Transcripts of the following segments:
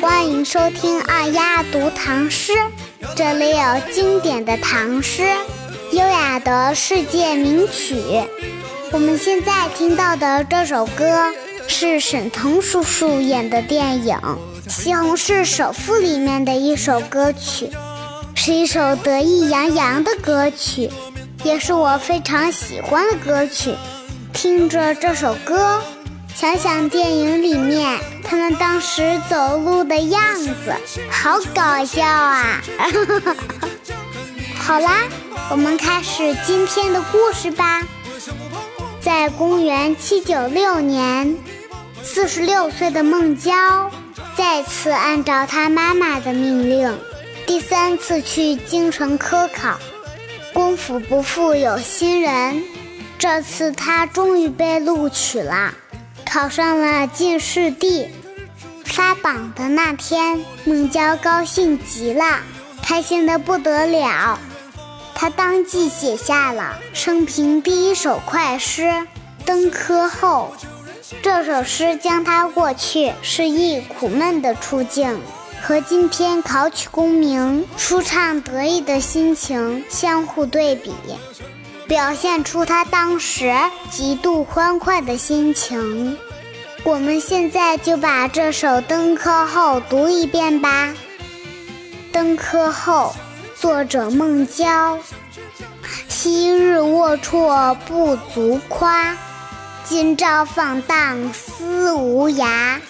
欢迎收听二丫读唐诗，这里有经典的唐诗，优雅的世界名曲。我们现在听到的这首歌是沈腾叔叔演的电影《西红柿首富》里面的一首歌曲，是一首得意洋洋的歌曲，也是我非常喜欢的歌曲。听着这首歌。想想电影里面他们当时走路的样子，好搞笑啊！好啦，我们开始今天的故事吧。在公元七九六年，四十六岁的孟郊再次按照他妈妈的命令，第三次去京城科考。功夫不负有心人，这次他终于被录取了。考上了进士第，发榜的那天，孟郊高兴极了，开心的不得了。他当即写下了生平第一首快诗《登科后》。这首诗将他过去失意苦闷的处境和今天考取功名、舒畅得意的心情相互对比。表现出他当时极度欢快的心情。我们现在就把这首《登科后》读一遍吧。《登科后》作者孟郊。昔日龌龊不足夸，今朝放荡思无涯。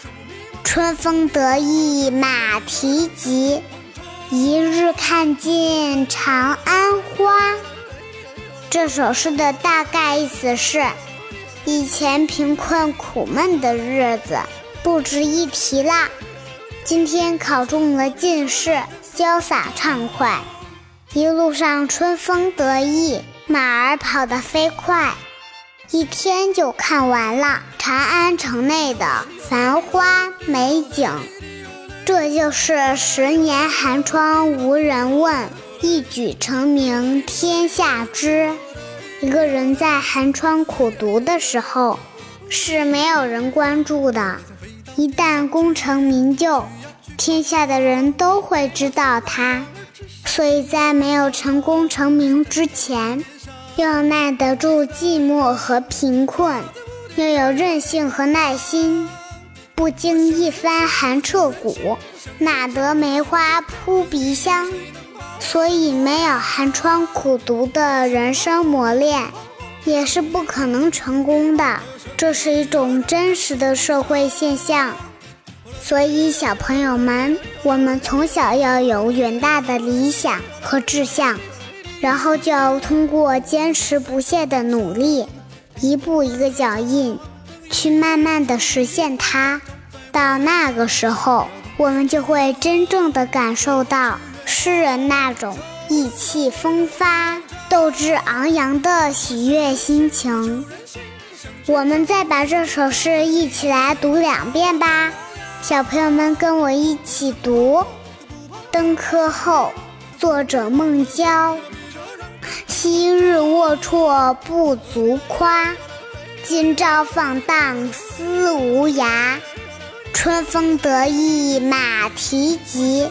春风得意马蹄疾，一日看尽长安花。这首诗的大概意思是：以前贫困苦闷的日子不值一提啦，今天考中了进士，潇洒畅快，一路上春风得意，马儿跑得飞快，一天就看完了长安城内的繁花美景。这就是十年寒窗无人问。一举成名天下知。一个人在寒窗苦读的时候，是没有人关注的。一旦功成名就，天下的人都会知道他。所以在没有成功成名之前，要耐得住寂寞和贫困，要有韧性和耐心，不经一番寒彻骨，哪得梅花扑鼻香？所以，没有寒窗苦读的人生磨练，也是不可能成功的。这是一种真实的社会现象。所以，小朋友们，我们从小要有远大的理想和志向，然后就要通过坚持不懈的努力，一步一个脚印，去慢慢的实现它。到那个时候，我们就会真正的感受到。诗人那种意气风发、斗志昂扬的喜悦心情，我们再把这首诗一起来读两遍吧。小朋友们跟我一起读：《登科后》，作者孟郊。昔日龌龊不足夸，今朝放荡思无涯。春风得意马蹄疾。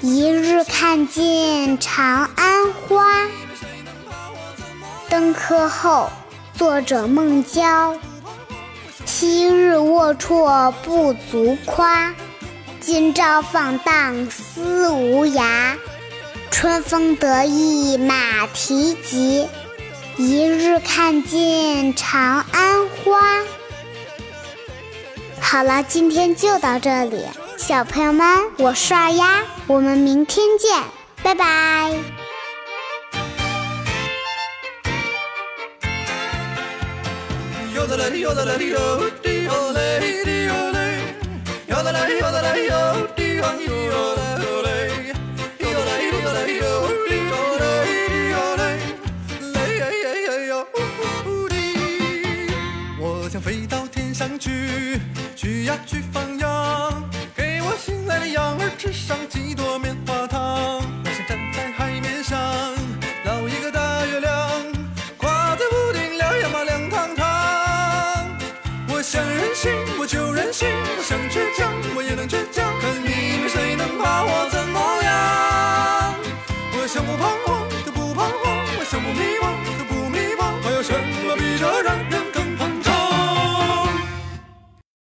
一日看尽长安花。登科后，作者孟郊。昔日龌龊不足夸，今朝放荡思无涯。春风得意马蹄疾，一日看尽长安花。好了，今天就到这里。小朋友们，我是二丫，我们明天见，拜拜。我想飞到天上去，去呀去放。羊儿吃上几朵棉花糖，我想站在海面上捞一个大月亮，挂在屋顶亮呀嘛亮堂堂。我想任性我就任性，我想倔强我也能倔